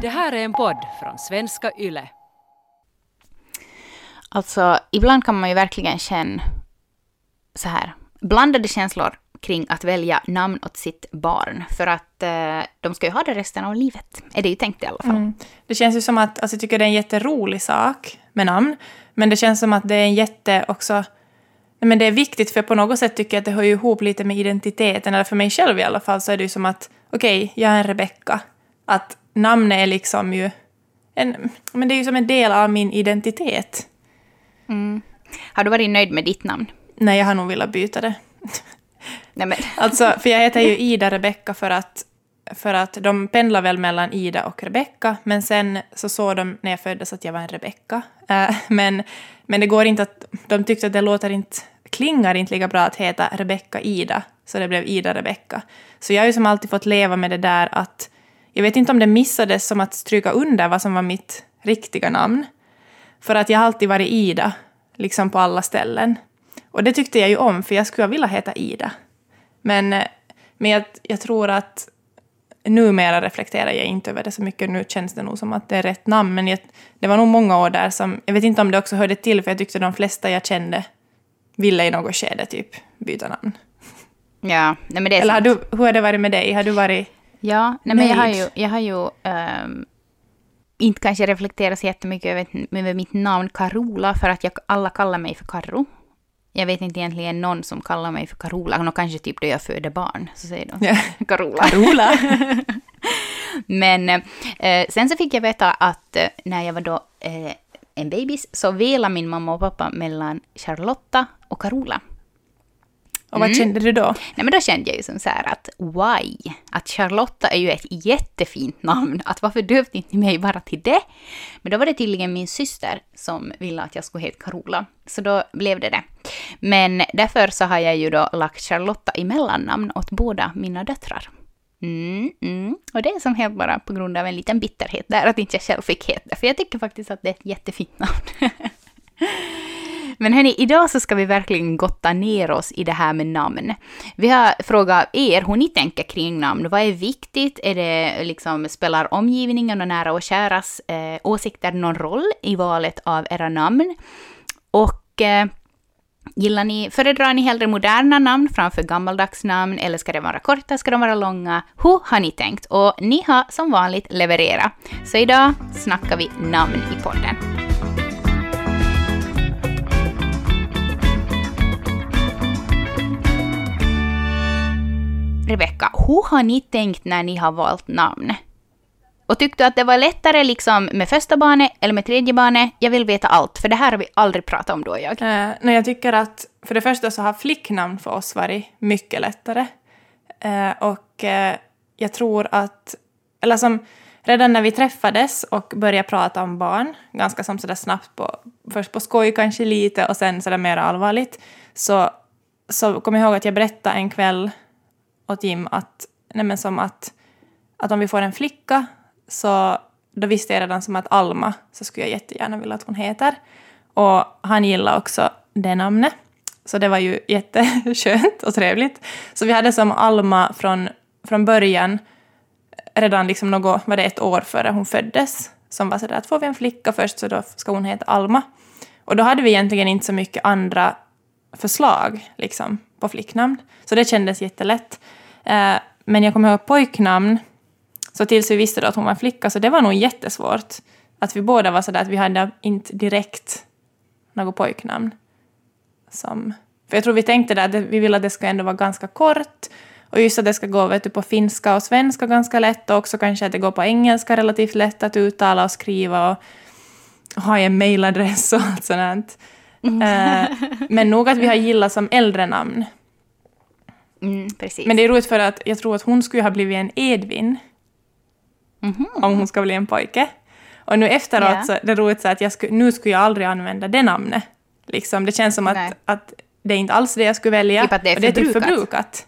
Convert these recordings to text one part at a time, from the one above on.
Det här är en podd från svenska YLE. Alltså, ibland kan man ju verkligen känna så här blandade känslor kring att välja namn åt sitt barn. För att eh, de ska ju ha det resten av livet. Är det ju tänkt i alla fall. Mm. Det känns ju som att, alltså jag tycker det är en jätterolig sak med namn. Men det känns som att det är en jätte också... Men det är viktigt för på något sätt tycker jag att det hör ihop lite med identiteten. Eller för mig själv i alla fall så är det ju som att okej, okay, jag är en Rebecka. Att namnet är liksom ju... En, men det är ju som en del av min identitet. Mm. Har du varit nöjd med ditt namn? Nej, jag har nog velat byta det. Nej, men. Alltså, för jag heter ju Ida Rebecka för att, för att de pendlar väl mellan Ida och Rebecka, men sen så såg de när jag föddes att jag var en Rebecka. Uh, men, men det går inte att... De tyckte att det låter inte, klingar inte lika bra att heta Rebecka Ida, så det blev Ida Rebecka. Så jag har ju som alltid fått leva med det där att... Jag vet inte om det missades som att stryka under vad som var mitt riktiga namn. För att jag har alltid varit Ida, liksom på alla ställen. Och det tyckte jag ju om, för jag skulle vilja heta Ida. Men, eh, men jag, jag tror att numera reflekterar jag inte över det så mycket. Nu känns det nog som att det är rätt namn. Men jag, det var nog många år där som... Jag vet inte om det också hörde till, för jag tyckte de flesta jag kände ville i något skede typ byta namn. Ja, nej men det är Eller har du, hur har det varit med dig? Har du varit Ja, nej men jag har ju, jag har ju um, inte kanske reflekterat så jättemycket över, över mitt namn Carola, för att jag, alla kallar mig för Karro. Jag vet inte egentligen någon som kallar mig för Carola. Nå kanske typ då jag föder barn, så säger de ja. Carola. Carola. Men eh, sen så fick jag veta att eh, när jag var då eh, en bebis så velade min mamma och pappa mellan Charlotta och Carola. Och vad mm. kände du då? Nej, men då kände jag ju som så här att why? Att Charlotta är ju ett jättefint namn. Att varför döpte inte mig bara till det? Men då var det tydligen min syster som ville att jag skulle heta Carola. Så då blev det det. Men därför så har jag ju då lagt Charlotta i mellannamn åt båda mina döttrar. Mm, mm. Och det är som helt bara på grund av en liten bitterhet där att inte jag själv fick heta. För jag tycker faktiskt att det är ett jättefint namn. Men hörni, idag så ska vi verkligen gotta ner oss i det här med namn. Vi har frågat er hur ni tänker kring namn. Vad är viktigt? Är det liksom, spelar omgivningen och nära och käras eh, åsikter någon roll i valet av era namn? Och eh, Gillar ni, föredrar ni hellre moderna namn framför gammaldags namn eller ska de vara korta, ska de vara långa? Hur har ni tänkt? Och ni har som vanligt levererat. Så idag snackar vi namn i podden. Rebecka, hur har ni tänkt när ni har valt namn? Och tyckte du att det var lättare liksom med första barnet eller med tredje barnet? Jag vill veta allt, för det här har vi aldrig pratat om du och jag. Uh, nej, jag tycker att för det första så har flicknamn för oss varit mycket lättare. Uh, och uh, jag tror att, eller som redan när vi träffades och började prata om barn, ganska som sådär snabbt på, först på skoj kanske lite och sen sådär mer allvarligt, så, så kom jag ihåg att jag berättade en kväll åt Jim att, nej som att, att om vi får en flicka så då visste jag redan som att Alma så skulle jag jättegärna vilja att hon heter. Och han gillade också det namnet. Så det var ju jätteskönt och trevligt. Så vi hade som Alma från, från början, redan liksom något, var det ett år före hon föddes, som var sådär att får vi en flicka först så då ska hon heta Alma. Och då hade vi egentligen inte så mycket andra förslag liksom, på flicknamn. Så det kändes jättelätt. Eh, men jag kommer ihåg pojknamn, så tills vi visste då att hon var en flicka, så det var nog jättesvårt. Att vi båda var sådär att vi hade inte direkt något pojknamn. Som, för jag tror vi tänkte där att vi ville att det ska ändå vara ganska kort och just att det ska gå vet du, på finska och svenska ganska lätt och också kanske att det går på engelska relativt lätt att uttala och skriva och ha en mailadress och allt sånt. Mm. Eh, men nog att vi har gillat som äldre namn. Mm, men det är roligt för att jag tror att hon skulle ha blivit en Edvin. Mm -hmm. Om hon ska bli en pojke. Och nu efteråt yeah. så det är roligt så att jag sku, nu skulle jag aldrig använda det namnet. Liksom, det känns som att, att det är inte alls det jag skulle välja. Typ att det är förbrukat. Och det är typ förbrukat.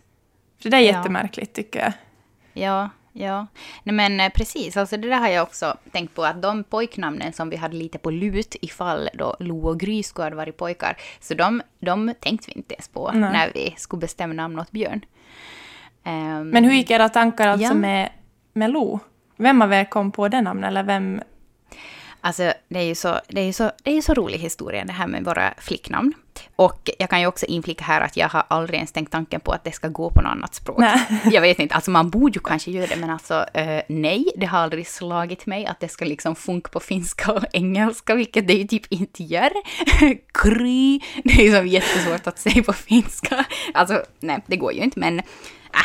För det är jättemärkligt tycker jag. Ja, ja. Nej men eh, precis, alltså det där har jag också tänkt på att de pojknamnen som vi hade lite på lut ifall då Lo och Gry skulle ha varit pojkar, så de, de tänkte vi inte ens på Nej. när vi skulle bestämma namn åt Björn. Um, men hur gick era tankar alltså ja. med, med Lo? vem av er kom på det namnet? Eller vem? Alltså, det är ju så, det är så, det är ju så rolig historia det här med våra flicknamn. Och jag kan ju också inflika här att jag har aldrig ens tänkt tanken på att det ska gå på något annat språk. Nej. Jag vet inte, alltså man borde ju kanske göra det, men alltså eh, nej, det har aldrig slagit mig att det ska liksom funka på finska och engelska, vilket det ju typ inte gör. Kry, det är så jättesvårt att säga på finska. Alltså, nej, det går ju inte, men äh,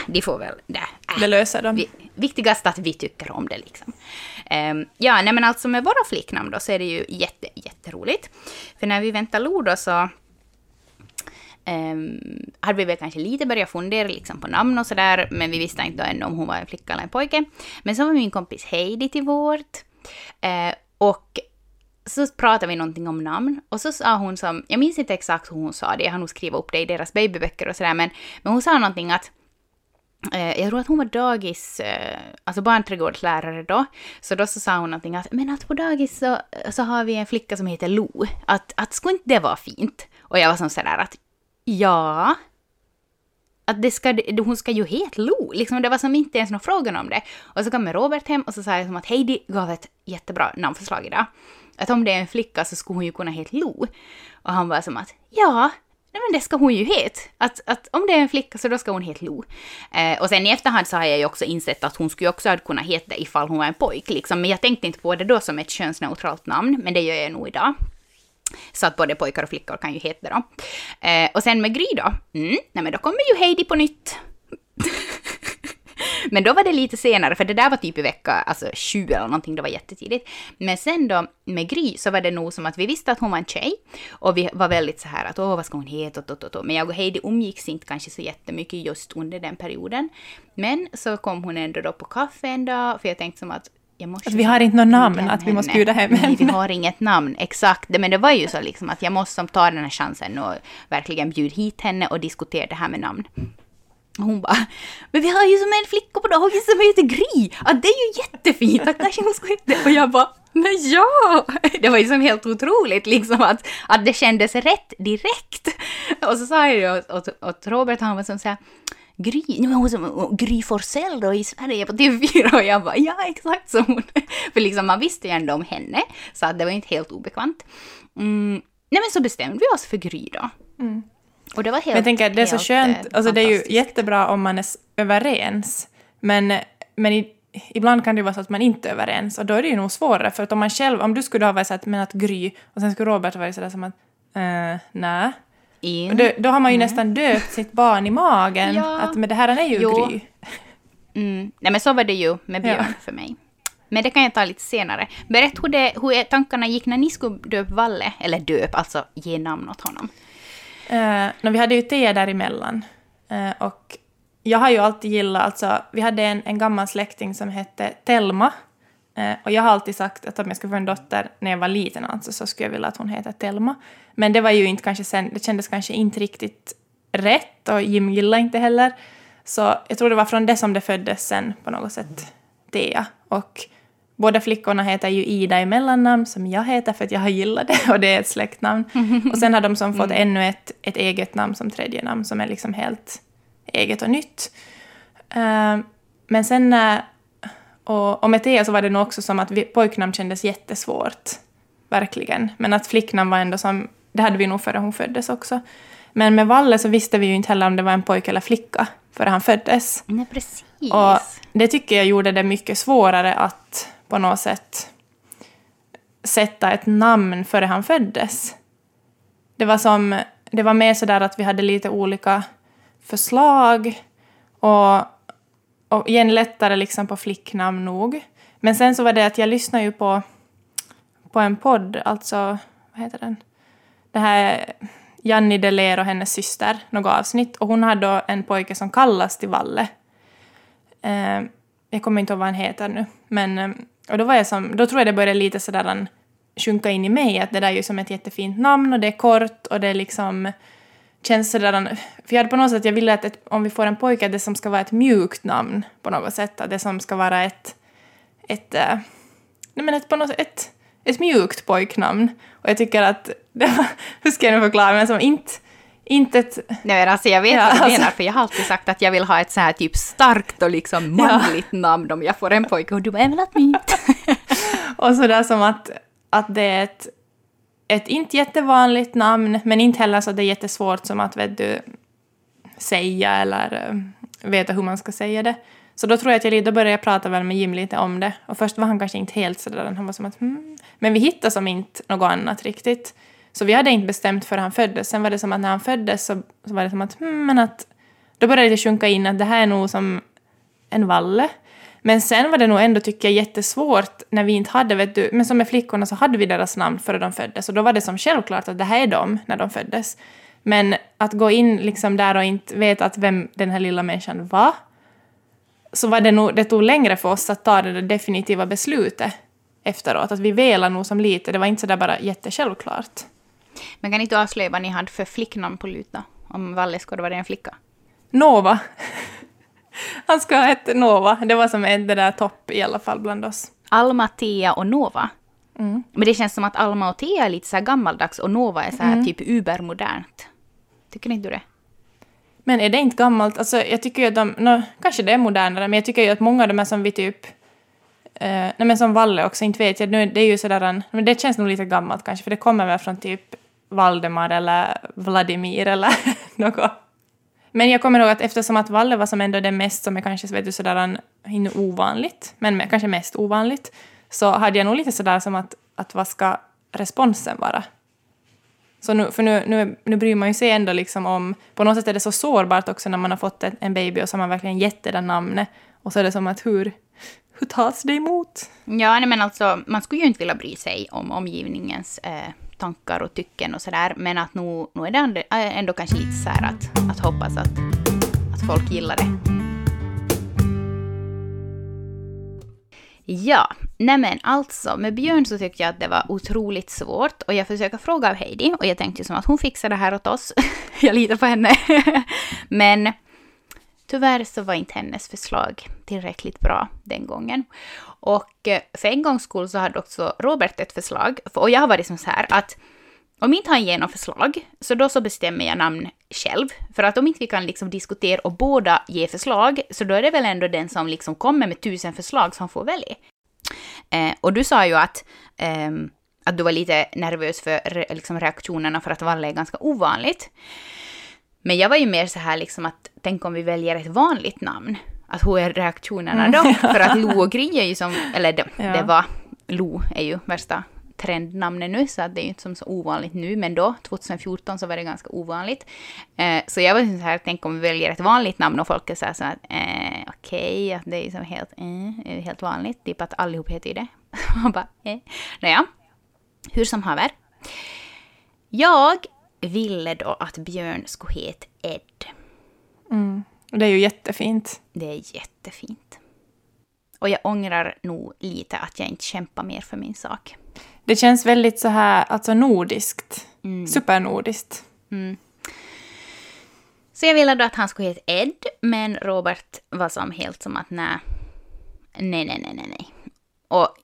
de får väl... Äh. Det löser de. Vi, viktigast att vi tycker om det liksom. Ehm, ja, nej men alltså med våra flicknamn då så är det ju jätte, jätteroligt. För när vi väntar Lo då så um, hade vi väl kanske lite börjat fundera liksom på namn och sådär, men vi visste inte då ännu om hon var en flicka eller en pojke. Men så var min kompis Heidi till vårt. Uh, och så pratade vi någonting om namn och så sa hon som, jag minns inte exakt hur hon sa det, jag har nog skrivit upp det i deras babyböcker och sådär, men, men hon sa någonting att Eh, jag tror att hon var dagis, eh, alltså barnträdgårdslärare då. Så då så sa hon någonting att, men att på dagis så, så har vi en flicka som heter Lo. Att, att skulle inte det vara fint? Och jag var som sådär att, ja. Att det ska, hon ska ju heta Lo. Liksom, det var som inte ens någon fråga om det. Och så kom Robert hem och så sa jag som att Heidi gav ett jättebra namnförslag idag. Att om det är en flicka så skulle hon ju kunna heta Lo. Och han var som att, ja, nej men det ska hon ju heta. Att, att om det är en flicka så då ska hon heta Lo. Eh, och sen i efterhand så har jag ju också insett att hon skulle också ha kunnat heta det ifall hon var en pojk. Liksom. Men jag tänkte inte på det då som ett könsneutralt namn, men det gör jag nog idag. Så att både pojkar och flickor kan ju heta det då. Eh, och sen med Gry då, mm, nej men då kommer ju Heidi på nytt. Men då var det lite senare, för det där var typ i vecka alltså 20 eller någonting, det var jättetidigt. Men sen då med Gry så var det nog som att vi visste att hon var en tjej och vi var väldigt så här att åh vad ska hon heta och, och, och, och. Men jag och Heidi umgicks inte kanske så jättemycket just under den perioden. Men så kom hon ändå då på kaffe en dag, för jag tänkte som att att vi har inte något namn, att vi måste henne. bjuda hem Nej, vi henne. har inget namn, exakt. Men det var ju så liksom att jag måste ta den här chansen och verkligen bjuda hit henne och diskutera det här med namn. Och hon bara, men vi har ju som en flicka på dagis som heter Gry. Att det är ju jättefint, att kanske hon skulle heta det. Och jag bara, men ja! Det var ju som helt otroligt liksom att, att det kändes rätt direkt. Och så sa jag ju åt, åt, åt Robert, han var som så här, Gry, men hon som Gry Forssell då i Sverige på TV4 och jag bara ja exakt som hon. För liksom man visste ju ändå om henne så att det var inte helt obekant. Mm, nej men så bestämde vi oss för Gry då. Och det var helt Men jag tänker det är så skönt, eh, alltså det är ju jättebra om man är överens, men, men i, ibland kan det ju vara så att man inte är överens och då är det ju nog svårare för att om man själv, om du skulle ha varit så att men att Gry och sen skulle Robert vara sådär som att uh, nej. In. Då, då har man ju nästan döpt sitt barn i magen, Mm. Ja. att men det här är ju Jo. Gry. Mm. Nej men så var det ju med Björn Ja. för mig. Men det kan jag ta lite senare. Berätta hur, det, hur tankarna gick när ni skulle döpa Valle, eller döp, alltså ge namn åt honom. Uh, no, vi hade ju Tea däremellan. Uh, och jag har ju alltid gillat, alltså vi hade en, en gammal släkting som hette Telma. Eh, och jag har alltid sagt att om jag skulle få en dotter när jag var liten alltså, så skulle jag vilja att hon heter Telma. Men det var ju inte kanske sen, det kändes kanske inte riktigt rätt och Jim gillade inte heller. Så jag tror det var från det som det föddes sen på något sätt, Tea. Och båda flickorna heter ju Ida i mellannamn som jag heter för att jag har gillat det och det är ett släktnamn. Och sen har de som fått ännu ett, ett eget namn som tredje namn som är liksom helt eget och nytt. Eh, men sen när och, och med Thea så var det nog också som att vi, pojknamn kändes jättesvårt. Verkligen. Men att flicknamn var ändå som... Det hade vi nog före hon föddes också. Men med Valle så visste vi ju inte heller om det var en pojke eller flicka före han föddes. Nej, precis. Och det tycker jag gjorde det mycket svårare att på något sätt sätta ett namn före han föddes. Det var som... Det var mer sådär att vi hade lite olika förslag och, och igen lättare liksom på flicknamn nog. Men sen så var det att jag lyssnade ju på, på en podd, alltså, vad heter den? Det här Janni Deler och hennes syster, något avsnitt. Och hon hade då en pojke som kallas till Valle. Eh, jag kommer inte ihåg vad han heter nu. Men, eh, och då var jag som, då tror jag det började lite sådär sjunka in i mig att det där är ju som ett jättefint namn och det är kort och det är liksom känns sådär, för jag hade på något sätt, jag ville att ett, om vi får en pojke att det som ska vara ett mjukt namn på något sätt, att det som ska vara ett, ett, eh, nej men ett, på något sätt, ett, ett mjukt pojknamn. Och jag tycker att, var, hur ska jag nu förklara, men som inte, inte ett... Nej men alltså jag vet Ja, vad du alltså- menar, för jag har alltid sagt att jag vill ha ett så här typ starkt och liksom manligt namn om jag får en pojke och du bara, jag vill ha ett mitt. Och sådär som att, att det är ett, ett inte jättevanligt namn, men inte heller så att det är jättesvårt som att vet du, säga eller eh, veta hur man ska säga det. Så då tror jag att jag då började jag prata väl med Jim lite om det. Och först var han kanske inte helt sådär, han var som att hmm. Men vi hittade som inte något annat riktigt. Så vi hade inte bestämt för han föddes. Sen var det som att när han föddes så, så var det som att hmm, men att då började det sjunka in att det här är nog som en valle. Men sen var det nog ändå, tycker jag, jättesvårt när vi inte hade, vet du, men som med flickorna så hade vi deras namn före de föddes och då var det som självklart att det här är de när de föddes. Men att gå in liksom där och inte veta att vem den här lilla människan var, så var det nog, det tog längre för oss att ta det definitiva beslutet efteråt. Att vi velade nog som lite, det var inte så där bara jättesjälvklart. Men kan inte du avslöja vad ni hade för flicknamn på lut då? Om Valle skulle vara en flicka. Nova. Han ska ha hett Nova. Det var som en det där topp i alla fall bland oss. Alma, Tea och Nova. Mm. Men det känns som att Alma och Tea är lite så gammaldags och Nova är så här typ ubermodernt. Tycker inte du det? Men är det inte gammalt? Alltså, jag tycker ju att de... nå, kanske det är modernare, men jag tycker ju att många av de här som vi typ... Eh, nej men som Valle också, inte vet jag. Nu, det är ju sådär en, Men det känns nog lite gammalt kanske, för det kommer väl från typ Valdemar eller Vladimir eller något. Men jag kommer ihåg att eftersom att Valle var som ändå det mest som är kanske vet du, sådär en, inte ovanligt, men kanske mest ovanligt, så hade jag nog lite sådär som att, att vad ska responsen vara? Så nu, för nu, nu, nu bryr man ju sig ändå liksom om... På något sätt är det så sårbart också när man har fått en, en baby och så har man verkligen gett det där namnet. Och så är det som att hur, hur tas det emot? Ja, nej, men alltså man skulle ju inte vilja bry sig om omgivningens eh, tankar och tycken och sådär. Men att nu, nu är det ändå, eh, kanske lite så här att, att hoppas att, att folk gillar det. Ja, nämen alltså med Björn så tyckte jag att det var otroligt svårt och jag försöker fråga av Heidi och jag tänkte ju som att hon fixar det här åt oss. jag litar på henne. men Tyvärr så var inte hennes förslag tillräckligt bra den gången. Och eh, för en gångs skull så hade också Robert ett förslag. Och jag har varit som så här att om inte han ger något förslag, så då så bestämmer jag namn själv. För att om inte vi kan liksom diskutera och båda ge förslag, så då är det väl ändå den som liksom kommer med tusen förslag som får välja. Eh, och du sa ju att, eh, att du var lite nervös för re, liksom reaktionerna för att Valle är ganska ovanligt. Men jag var ju mer så här liksom att tänk om vi väljer ett vanligt namn. Att hur är reaktionerna då? För att Lo och Gry är ju som, eller det, Ja. det var, Lo är ju värsta trendnamnet nu, så att det är ju inte som så ovanligt nu, men då, 2014, så var det ganska ovanligt. Eh, så jag var så här, tänk om vi väljer ett vanligt namn och folk är så här, så att eh, okej, att det är som helt, eh, helt vanligt, typ att allihop heter ju det. Man bara, eh. Nåja, hur som haver. Jag ville då att Björn skulle heta Ed. Och det är ju jättefint. Det är jättefint. Och jag ångrar nog lite att jag inte kämpar mer för min sak. Det känns väldigt så här, alltså nordiskt. Supernordiskt. Så jag ville då att han skulle heta Ed, men Robert var som helt som att nej, nej, nej, nej, nej. Och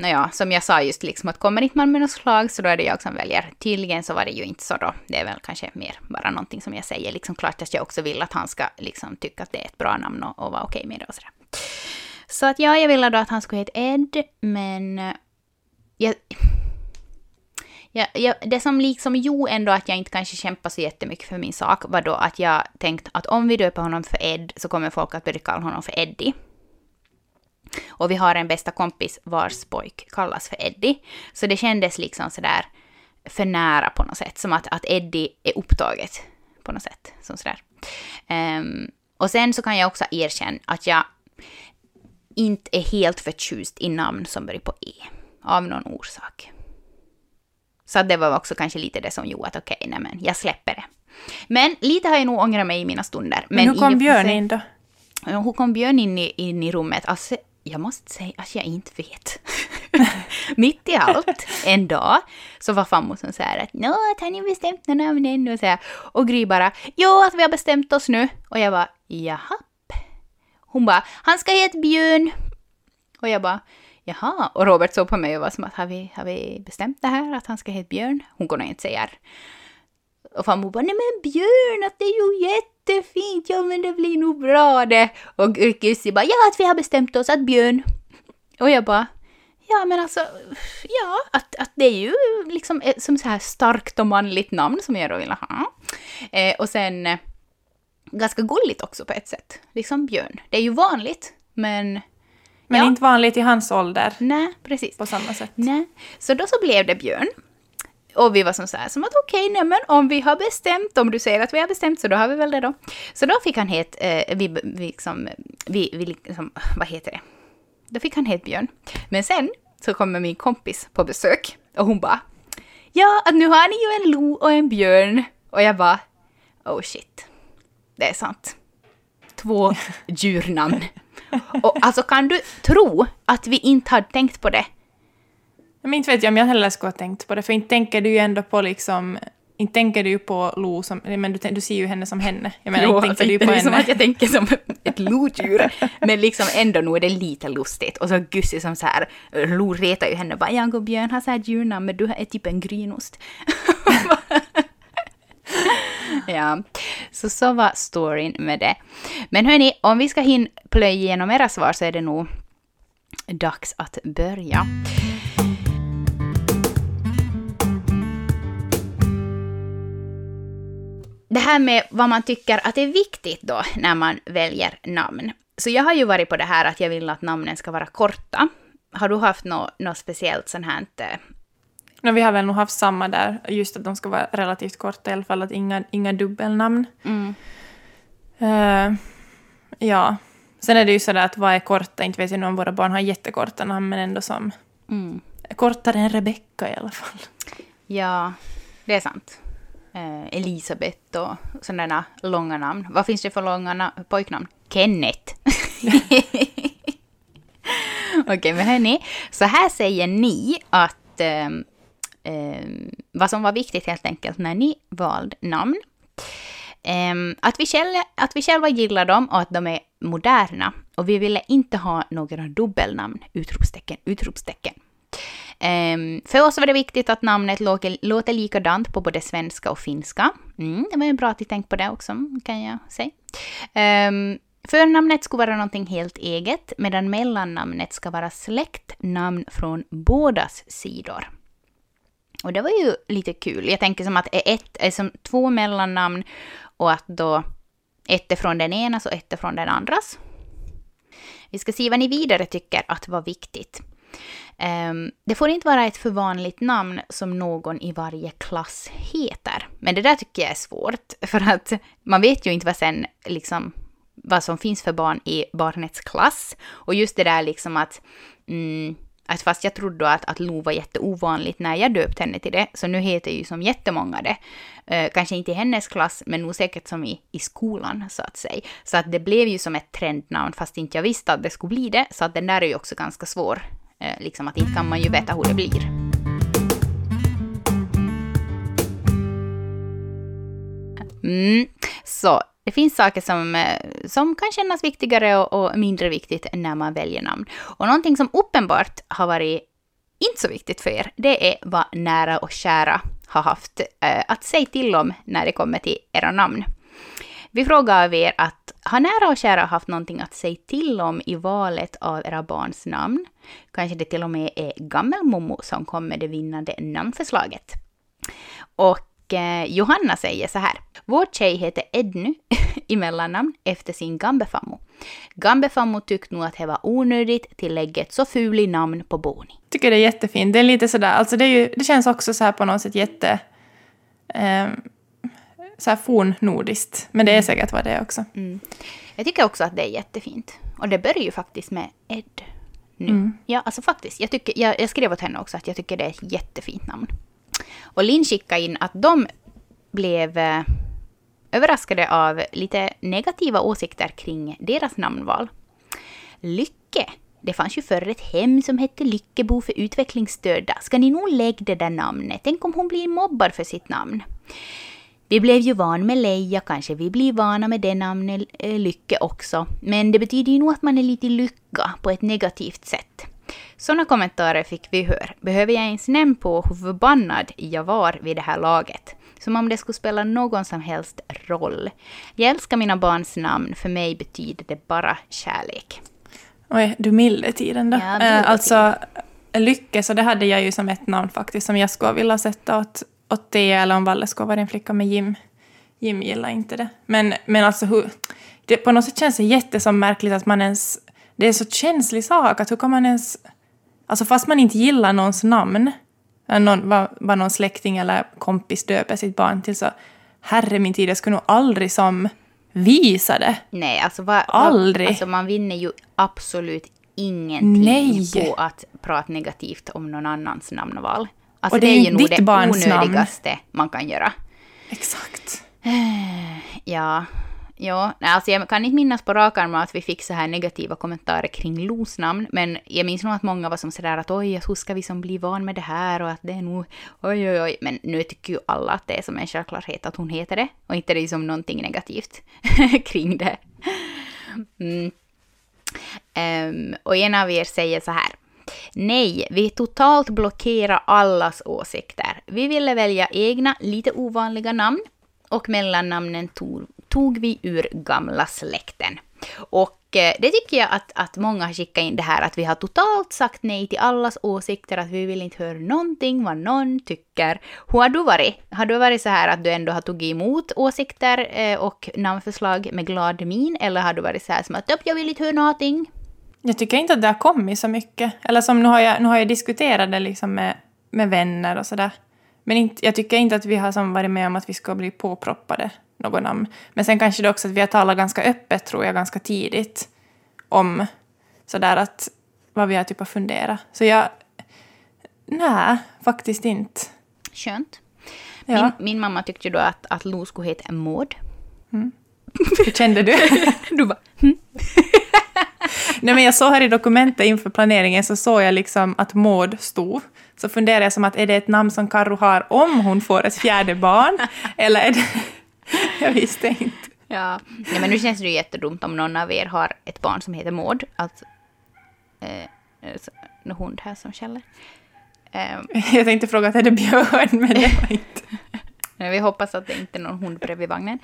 nåja, som jag sa just liksom att kommer inte man med något slag så då är det jag som väljer. Tydligen så var det ju inte så då. Det är väl kanske mer bara någonting som jag säger. Liksom klart att jag också vill att han ska liksom tycka att det är ett bra namn och, och vara okej med det och sådär. Så att ja, jag ville då att han skulle heta Ed, men eh, jag, Ja, ja, det som liksom gjorde ändå att jag inte kanske kämpade så jättemycket för min sak var då att jag tänkte att om vi döper honom för Ed så kommer folk att börja kalla honom för Eddie. Och vi har en bästa kompis vars pojk kallas för Eddie. Så det kändes liksom sådär för nära på något sätt. Som att, att Eddie är upptaget på något sätt. Som sådär. Ehm, och sen så kan jag också erkänna att jag inte är helt förtjust i namn som börjar på E. Av någon orsak. Så det var också kanske lite det som gjorde att okej, nej men jag släpper det. Men lite har jag nog ångrat mig i mina stunder. Men, hur i och kom Björn in då? Hur kom Björn in i, in i rummet? Alltså, jag måste säga att jag inte vet. Mitt i allt, en dag, så var farmor som så här att Nå, att har ni bestämt några namn ännu? Och, så här. och Gry bara Jo, att vi har bestämt oss nu. Och jag bara Jaha. Hon bara Han ska heta Björn. Och jag bara Jaha. Och Robert såg på mig och var som att har vi, har vi bestämt det här? Att han ska heta Björn? Hon kunde inte säga det. Och farmor bara, nej men Björn, att det är ju jättefint, ja men det blir nog bra det. Och Gussi bara, ja att vi har bestämt oss att Björn. Och jag bara, ja men alltså, ja att, att det är ju liksom ett, som så här starkt och manligt namn som jag då vill ha. Eh, och sen eh, ganska gulligt också på ett sätt, liksom Björn. Det är ju vanligt, men Men Ja. inte vanligt i hans ålder nej, precis. på samma sätt. Nej. Så då så blev det Björn. Och vi var som så här, som att okej, okay, men om vi har bestämt, om du säger att vi har bestämt så då har vi väl det då. Så då fick han het, eh, vi, vi liksom, vi, vi liksom, vad heter det? Då fick han het Björn. Men sen så kommer min kompis på besök och hon bara, ja, att nu har ni ju en lo och en björn. Och jag bara, oh shit, det är sant. Två djurnamn. Och alltså kan du tro att vi inte har tänkt på det? Men inte vet jag om jag heller skulle ha tänkt på det, för inte tänker du ju ändå på liksom... Inte tänker du ju på Lo som... Men du, du ser ju henne som henne. Jag menar, Jo, inte tänker du ju på det är som henne. att jag tänker som ett lodjur. Men liksom ändå nog är det lite lustigt. Och så Gussi som så här, Lo retar ju henne bara jag och Björn har så här djurnamn men du är typ en grynost. ja, så så var storyn med det. Men hörni, om vi ska hinna plöja igenom era svar så är det nog dags att börja. Det här med vad man tycker att är viktigt då när man väljer namn. Så jag har ju varit på det här att jag vill att namnen ska vara korta. Har du haft något nå speciellt sånt här? Inte? No, vi har väl nog haft samma där, just att de ska vara relativt korta i alla fall, att inga, inga dubbelnamn. Mm. Eh, ja. Sen är det ju sådär att vad är korta, inte vet jag nu om våra barn har jättekorta namn, men ändå som... Mm. Kortare än Rebecka i alla fall. Ja, det är sant. Eh, Elisabeth och sådana långa namn. Vad finns det för långa na- pojknamn? Kenneth. Okej, men hörni. Så här säger ni att eh, eh, vad som var viktigt helt enkelt när ni valde namn. Ehm, att, vi själva, att vi själva gillar dem och att de är moderna. Och vi ville inte ha några dubbelnamn! Utropstecken, utropstecken. Um, för oss var det viktigt att namnet låter, låter likadant på både svenska och finska. Mm, det var ju bra att ni tänkte på det också, kan jag säga. Um, förnamnet skulle vara någonting helt eget, medan mellannamnet ska vara släktnamn från bådas sidor. Och det var ju lite kul. Jag tänker som att ett är som två mellannamn och att då ett är från den enas och ett är från den andras. Vi ska se vad ni vidare tycker att var viktigt. Ehm, det får inte vara ett för vanligt namn som någon i varje klass heter. Men det där tycker jag är svårt, för att man vet ju inte vad sen liksom vad som finns för barn i barnets klass. Och just det där liksom att, mm, att fast jag trodde att, att Lo var jätteovanligt när jag döpte henne till det, så nu heter ju som jättemånga det. Eh, kanske inte i hennes klass, men nog säkert som i, i skolan, så att säga. Så att det blev ju som ett trendnamn, fast inte jag visste att det skulle bli det. Så att den där är ju också ganska svår. Eh, liksom att inte kan man ju veta hur det blir. Mm. Så det finns saker som, eh, som kan kännas viktigare och, och mindre viktigt när man väljer namn. Och någonting som uppenbart har varit inte så viktigt för er, det är vad nära och kära har haft eh, att säga till om när det kommer till era namn. Vi frågar av er att har nära och kära haft någonting att säga till om i valet av era barns namn? Kanske det till och med är gammelmommo som kom med det vinnande namnförslaget. Och eh, Johanna säger så här. Vår tjej heter Edny i mellannamn efter sin gambefammo. Gambefammo tyckte nog att det var onödigt tillägget så ful i namn på Boni. tycker det är jättefint. Det är lite sådär, alltså det, är ju, det känns också så här på något sätt jätte... Eh, så här fornnordiskt. Men det är säkert vad det är också. Jag tycker också att det är jättefint. Och det börjar ju faktiskt med Ed nu. Ja, alltså faktiskt. Jag, tycker, jag, jag skrev åt henne också att jag tycker det är ett jättefint namn. Och Linn skickade in att de blev eh, överraskade av lite negativa åsikter kring deras namnval. Lycke. Det fanns ju förr ett hem som hette Lyckebo för utvecklingsstörda. Ska ni nog lägga det där namnet? Tänk om hon blir mobbad för sitt namn. Vi blev ju van med Leia, kanske vi blir vana med det namnet eh, Lycke också. Men det betyder ju nog att man är lite lycka på ett negativt sätt. Sådana kommentarer fick vi höra. Behöver jag ens nämna på hur förbannad jag var vid det här laget? Som om det skulle spela någon som helst roll. Jag älskar mina barns namn, för mig betyder det bara kärlek. Oj, du milde tiden då. Ja, eh, alltså, Lycke, så det hade jag ju som ett namn faktiskt, som jag skulle vilja sätta åt, åt det, eller om Valle skulle vara en flicka med Jim. Jim gillar inte det. Men, men alltså, hur, det, på något sätt känns det jättesom märkligt att man ens... Det är så känslig sak, att hur kan man ens... Alltså fast man inte gillar någons namn, eh, någon, vad, vad någon släkting eller kompis döper sitt barn till, så herre min tid, jag skulle nog aldrig som visa det. Nej, alltså, vad, Aldrig. Alltså man vinner ju absolut ingenting Nej. på att prata negativt om någon annans namnval. Alltså Och det är ju nog det barns namn. onödigaste man kan göra. Exakt. Ja, ja. Alltså jag kan inte minnas på rak arm att vi fick så här negativa kommentarer kring Los namn, men jag minns nog att många var som sådär att oj, hur ska vi som bli van med det här och att det är nog oj, oj, oj. Men nu tycker ju alla att det är som en självklarhet att hon heter det och inte det är som någonting negativt kring det. Mm. Ehm, och en av er säger så här. Nej, vi totalt blockerar allas åsikter. Vi ville välja egna, lite ovanliga namn och mellannamnen tog, tog vi ur gamla släkten. Och eh, det tycker jag att, att många har skickat in det här att vi har totalt sagt nej till allas åsikter, att vi vill inte höra någonting vad någon tycker. Hur har du varit? Har du varit så här att du ändå har tagit emot åsikter eh, och namnförslag med glad min, eller har du varit så här som att jag vill inte höra någonting? Jag tycker inte att det har kommit så mycket. Eller som nu har jag, nu har jag diskuterat det liksom med, med vänner och sådär. Men inte, jag tycker inte att vi har som varit med om att vi ska bli påproppade något namn. Men sen kanske det också att vi har talat ganska öppet, tror jag, ganska tidigt om sådär att vad vi har typ har funderat. Så jag... Nej, faktiskt inte. Skönt. Ja. Min, min mamma tyckte då att, att Lo skulle heta Maud. Hur kände du? Du bara, Nej, men jag såg här i dokumentet inför planeringen så såg jag liksom att Maud stod. Så funderade jag som att är det ett namn som Karo har om hon får ett fjärde barn? Eller är det... Jag visste inte. Ja, nej, men nu känns det ju jättedumt om någon av er har ett barn som heter Maud. Att, eh, så- en hund här som skäller. Eh, Jag tänkte fråga att är det björn, men det var inte. vi hoppas att det inte är någon hund bredvid vagnen.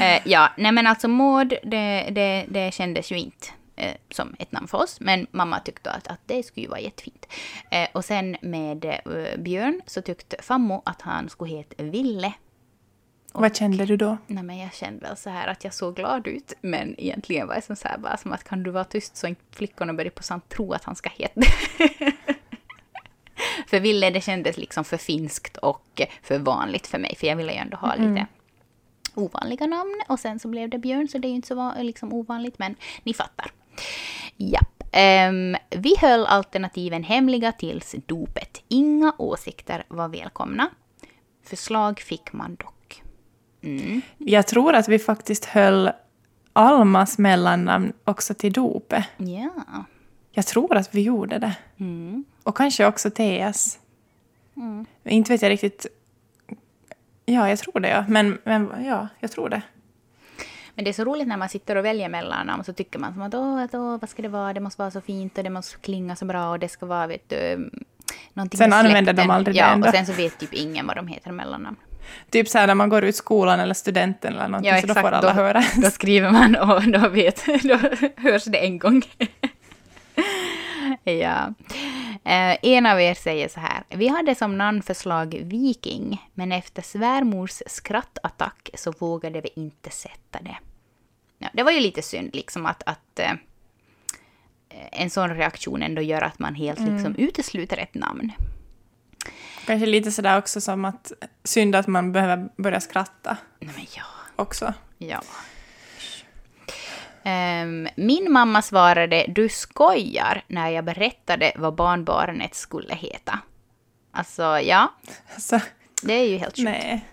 Eh, ja, nej men alltså Maud, det, det, det kändes ju inte eh, som ett namn för oss. Men mamma tyckte att, att det skulle ju vara jättefint. Eh, och sen med eh, Björn så tyckte Fammo att han skulle heta Ville. Vad kände du då? Nej, men jag kände väl så här att jag såg glad ut, men egentligen var det som så här bara som att kan du vara tyst så inte flickorna börjar på sant tro att han ska heta För Ville, det kändes liksom för finskt och för vanligt för mig, för jag ville ju ändå ha lite ovanliga namn och sen så blev det Björn, så det är ju inte så liksom ovanligt, men ni fattar. Japp. Ehm, vi höll alternativen hemliga tills dopet. Inga åsikter var välkomna. Förslag fick man dock. Mm. Jag tror att vi faktiskt höll Almas mellannamn också till dopet. Ja. Jag tror att vi gjorde det. Mm. Och kanske också Teas. Inte vet jag riktigt. Ja, jag tror det. Ja. Men, men ja, jag tror det. Men det är så roligt när man sitter och väljer mellannamn så tycker man som att åh, att, åh, vad ska det vara, det måste vara så fint och det måste klinga så bra och det ska vara, vet du, någonting Sen använder de aldrig det Ja, ändå. och sen så vet typ ingen vad de heter mellannamn. Typ så här när man går ut skolan eller studenten eller någonting, så då får alla då, höra. Då skriver man och då vet, då hörs det en gång. ja. Eh, en av er säger så här. Vi hade som namnförslag Viking, men efter svärmors skrattattack så vågade vi inte sätta det. Ja, det var ju lite synd liksom att, att eh, en sån reaktion ändå gör att man helt liksom utesluter ett namn. Kanske lite sådär också som att synd att man behöver börja skratta Nej, men ja. också. Ja. Ehm, min mamma svarade du skojar när jag berättade vad barnbarnet skulle heta. Alltså ja, Så, det är ju helt sjukt. nej.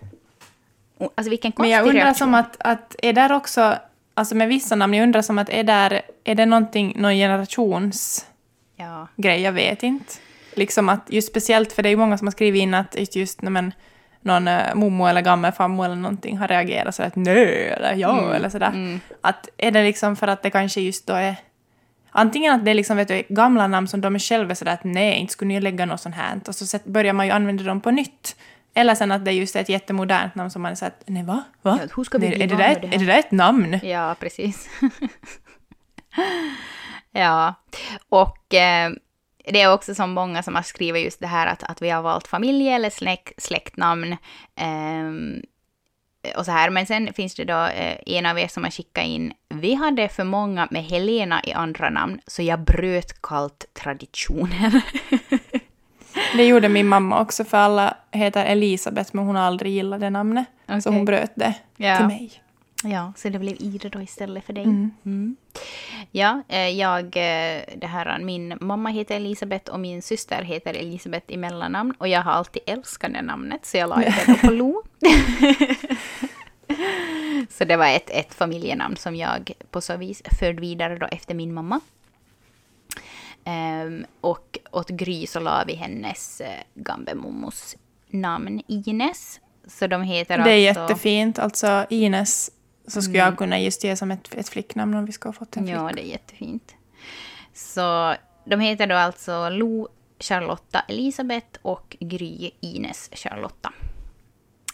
Alltså vilken Men konstig jag undrar reaktion. som att, att är där också, alltså med vissa namn, jag undrar som att är där, är det någonting, någon generationsgrej, Ja. jag vet inte. Liksom att, just speciellt för det är ju många som har skrivit in att just, just nej, men, någon uh, mommo eller gammelfarmor eller någonting har reagerat så att nej eller ja Mm, eller sådär. Att är det liksom för att det kanske just då är Antingen att det är liksom, vet du, gamla namn som de är själva sådär att nej, inte skulle ni lägga något sånt här. Och så börjar man ju använda dem på nytt. Eller sen att det just är ett jättemodernt namn som man är såhär, nej va? va? Ja, hur ska vi Nej, är, det där, det här? är det där ett namn? Ja, precis. ja, och eh, det är också som många som har skrivit just det här att, att vi har valt familje eller släkt, släktnamn. ehm, och så här. Men sen finns det då eh, en av er som har skickat in, vi hade för många med Helena i andra namn, så jag bröt kallt traditionen. Det gjorde min mamma också, för alla heter Elisabeth, men hon har aldrig gillat det namnet. Så Okej. hon bröt det Ja. till mig. Ja, så det blev Ida då istället för dig. Mm. Mm. Ja, eh, jag, eh, det här, min mamma heter Elisabeth och min syster heter Elisabeth i mellannamn. Och jag har alltid älskat det namnet, så jag la det på Lo. så det var ett, ett familjenamn som jag på så vis förde vidare då efter min mamma. Ehm, och åt Gry så la vi hennes uh, gambemommos namn Ines. Så de heter Det är alltså... jättefint. Alltså Ines så skulle jag kunna just ge som ett, ett flicknamn om vi skulle ha fått en flicka. Ja, det är jättefint. Så de heter då alltså Lo Charlotta Elisabeth och Gry Ines Charlotta.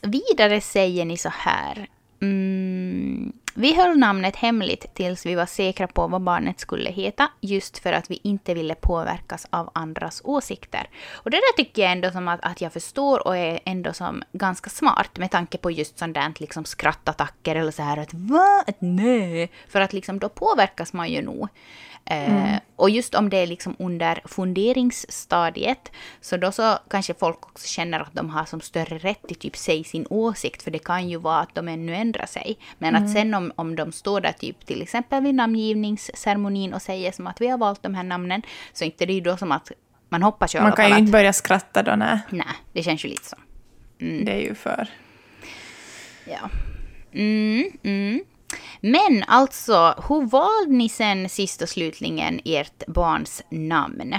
Vidare säger ni så här. Mm, vi höll namnet hemligt tills vi var säkra på vad barnet skulle heta, just för att vi inte ville påverkas av andras åsikter. Och det där tycker jag ändå som att, att jag förstår och är ändå som ganska smart med tanke på just sånt där liksom skrattattacker eller så här att va? Nej. För att liksom då påverkas man ju nog. Eh, och just om det är liksom under funderingsstadiet, så då så kanske folk också känner att de har som större rätt till typ säga sin åsikt, för det kan ju vara att de ännu ändrar sig. Men att sen om, om de står där typ till exempel vid namngivningsceremonin och säger som att vi har valt de här namnen, så inte det är ju då som att man hoppas ju Man kan ju att... inte börja skratta då, nej. Nej, det känns ju lite så. Det är ju för... Ja. Mm, mm. Men alltså, hur valde ni sen sist och slutligen ert barns namn?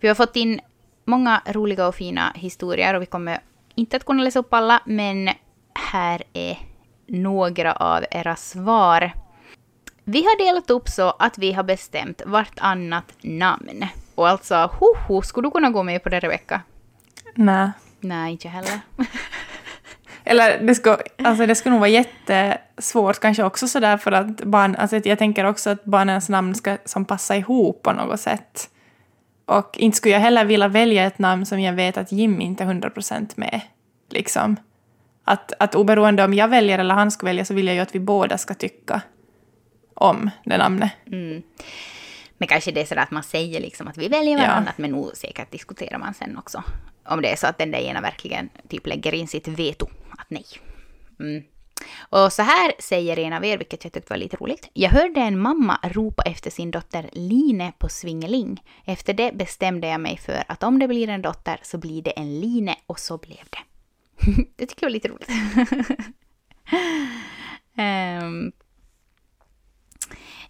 Vi har fått in många roliga och fina historier och vi kommer inte att kunna läsa upp alla, men här är några av era svar. Vi har delat upp så att vi har bestämt vartannat namn. Och alltså, hoho, skulle du kunna gå med på det Rebecka? Nej. Nej, inte heller. Eller det skulle, alltså det skulle nog vara jättesvårt kanske också sådär för att barn, alltså jag tänker också att barnens namn ska som passa ihop på något sätt. Och inte skulle jag heller vilja välja ett namn som jag vet att Jim inte är 100% med. Liksom. Att, att oberoende om jag väljer eller han skulle välja så vill jag ju att vi båda ska tycka om det namnet. Men kanske det är så att man säger liksom att vi väljer Ja. varannat, men nog säkert diskuterar man sen också. Om det är så att den där ena verkligen typ lägger in sitt veto, att nej. Mm. Och så här säger en av er, vilket jag tyckte var lite roligt. Jag hörde en mamma ropa efter sin dotter Line på Svingeling. Efter det bestämde jag mig för att om det blir en dotter så blir det en Line och så blev det. det tycker jag var lite roligt. um,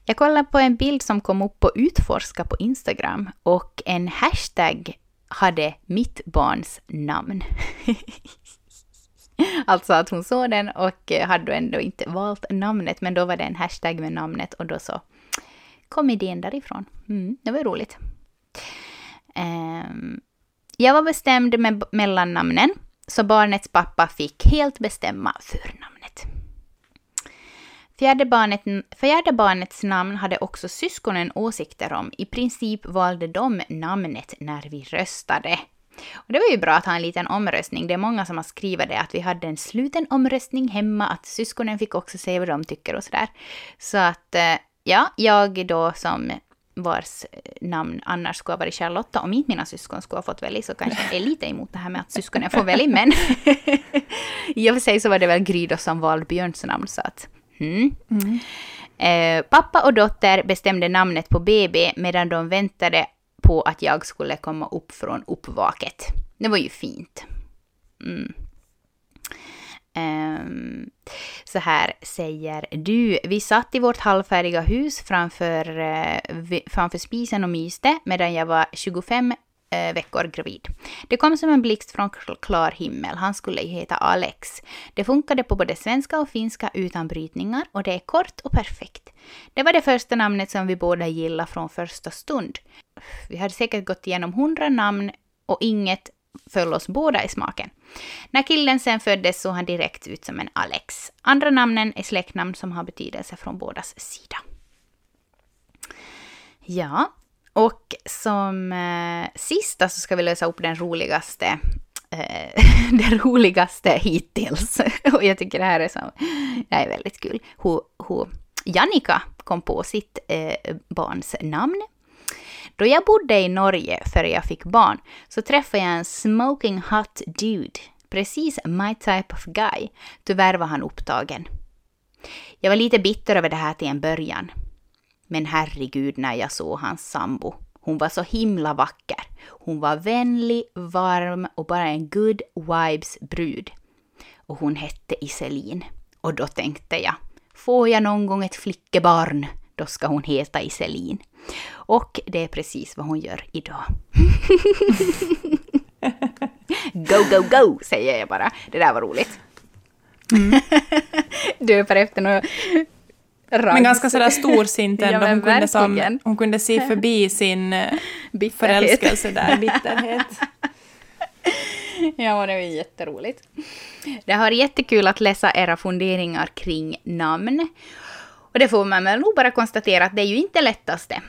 jag kollade på en bild som kom upp på Utforska på Instagram och en hashtag hade mitt barns namn. alltså att hon såg den och eh, hade då ändå inte valt namnet, men då var det en hashtag med namnet och då så kom idén därifrån. Mm, det var roligt. Um, jag var bestämd med mellannamnen, så barnets pappa fick helt bestämma förnamnet. Fjärde, barnet, fjärde barnets namn hade också syskonen åsikter om. I princip valde de namnet när vi röstade. Och det var ju bra att ha en liten omröstning. Det är många som har skrivit det, att vi hade en sluten omröstning hemma, att syskonen fick också säga vad de tycker och sådär. Så att, eh, ja, jag då som vars namn annars skulle ha varit Charlotta, om inte mina syskon skulle ha fått välja, så kanske jag är lite emot det här med att syskonen får välja, men i och för sig så var det väl Gry då som valde Björns namn, så att Mm. Eh, pappa och dotter bestämde namnet på BB medan de väntade på att jag skulle komma upp från uppvaket. Det var ju fint. Mm. Ehm, så här säger du. Vi satt i vårt halvfärdiga hus framför, eh, framför spisen och myste medan jag var 25 Eh, veckor gravid. Det kom som en blixt från klar himmel. Han skulle ju heta Alex. Det funkade på både svenska och finska utan brytningar och det är kort och perfekt. Det var det första namnet som vi båda gillade från första stund. Vi hade säkert gått igenom hundra namn och inget föll oss båda i smaken. När killen sen föddes såg han direkt ut som en Alex. Andra namnen är släktnamn som har betydelse från bådas sida. Ja, och som eh, sista så ska vi lösa upp den roligaste eh, det roligaste hittills. Och jag tycker det här är, så, det är väldigt kul. Hur, hur Jannika kom på sitt eh, barns namn. Då jag bodde i Norge före jag fick barn så träffade jag en smoking hot dude. Precis my type of guy. Tyvärr var han upptagen. Jag var lite bitter över det här till en början. Men herregud när jag såg hans sambo. Hon var så himla vacker. Hon var vänlig, varm och bara en good vibes brud. Och hon hette Iselin. Och då tänkte jag, får jag någon gång ett flickebarn, då ska hon heta Iselin. Och det är precis vad hon gör idag. go, go, go, säger jag bara. Det där var roligt. Mm. Döper efter något Rags. Men ganska sådär storsint ändå. Ja, hon, kunde som, hon kunde se förbi sin eh, förälskelse där, bitterhet. ja, det var jätteroligt. Det har varit jättekul att läsa era funderingar kring namn. Och det får man väl nog bara konstatera att det är ju inte lättaste.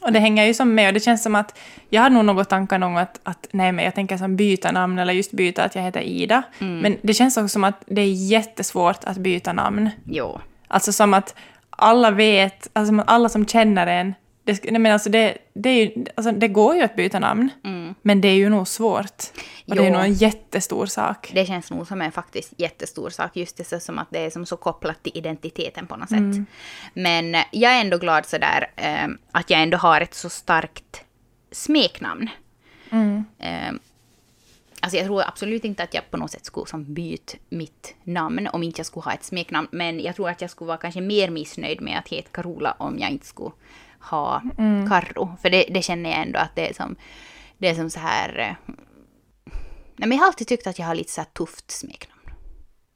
Och det hänger ju som med och det känns som att jag hade nog något tankar gång att, att nej men jag tänker som byta namn eller just byta att jag heter Ida. Mm. Men det känns också som att det är jättesvårt att byta namn. Jo. Alltså som att alla vet, alltså alla som känner en, det, nej men alltså det, det, ju, alltså det går ju att byta namn, mm. men det är ju nog svårt. Och jo. det är nog en jättestor sak. Det känns nog som en faktiskt jättestor sak, just det som att det är som så kopplat till identiteten på något sätt. Mm. Men jag är ändå glad sådär eh, att jag ändå har ett så starkt smeknamn. Mm. Eh, Alltså jag tror absolut inte att jag på något sätt skulle som byta mitt namn om inte jag skulle ha ett smeknamn. Men jag tror att jag skulle vara kanske mer missnöjd med att heta Carola om jag inte skulle ha mm. Karro. För det, det, känner jag ändå att det är som, det är som så här... Eh, nej, men jag har alltid tyckt att jag har lite så här tufft smeknamn.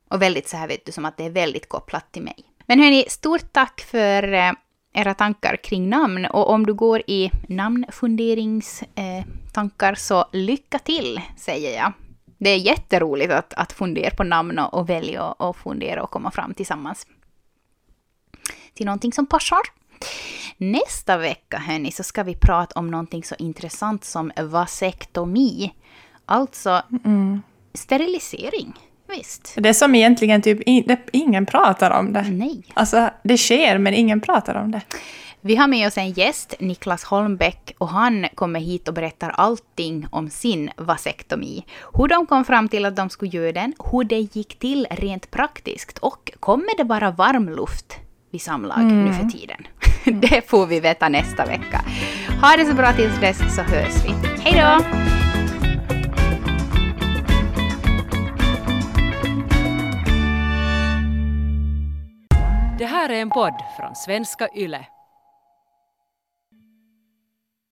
Och väldigt så här vet du, som att det är väldigt kopplat till mig. Men hörni, stort tack för eh, era tankar kring namn. Och om du går i namnfunderingstankar eh, så lycka till, säger jag. Det är jätteroligt att, att fundera på namn och, och välja och, och fundera och komma fram tillsammans till någonting som passar. Nästa vecka hörni, så ska vi prata om någonting så intressant som vasektomi. Alltså mm. sterilisering. Visst. Det som egentligen typ ingen pratar om det. Nej. Alltså, det sker men ingen pratar om det. Vi har med oss en gäst, Niklas Holmbäck, och han kommer hit och berättar allting om sin vasektomi. Hur de kom fram till att de skulle göra den, hur det gick till rent praktiskt och kommer det vara varm luft vid samlag mm. nu för tiden? det får vi veta nästa vecka. Ha det så bra tills dess så hörs vi. Hej då! Det här är en podd från svenska YLE.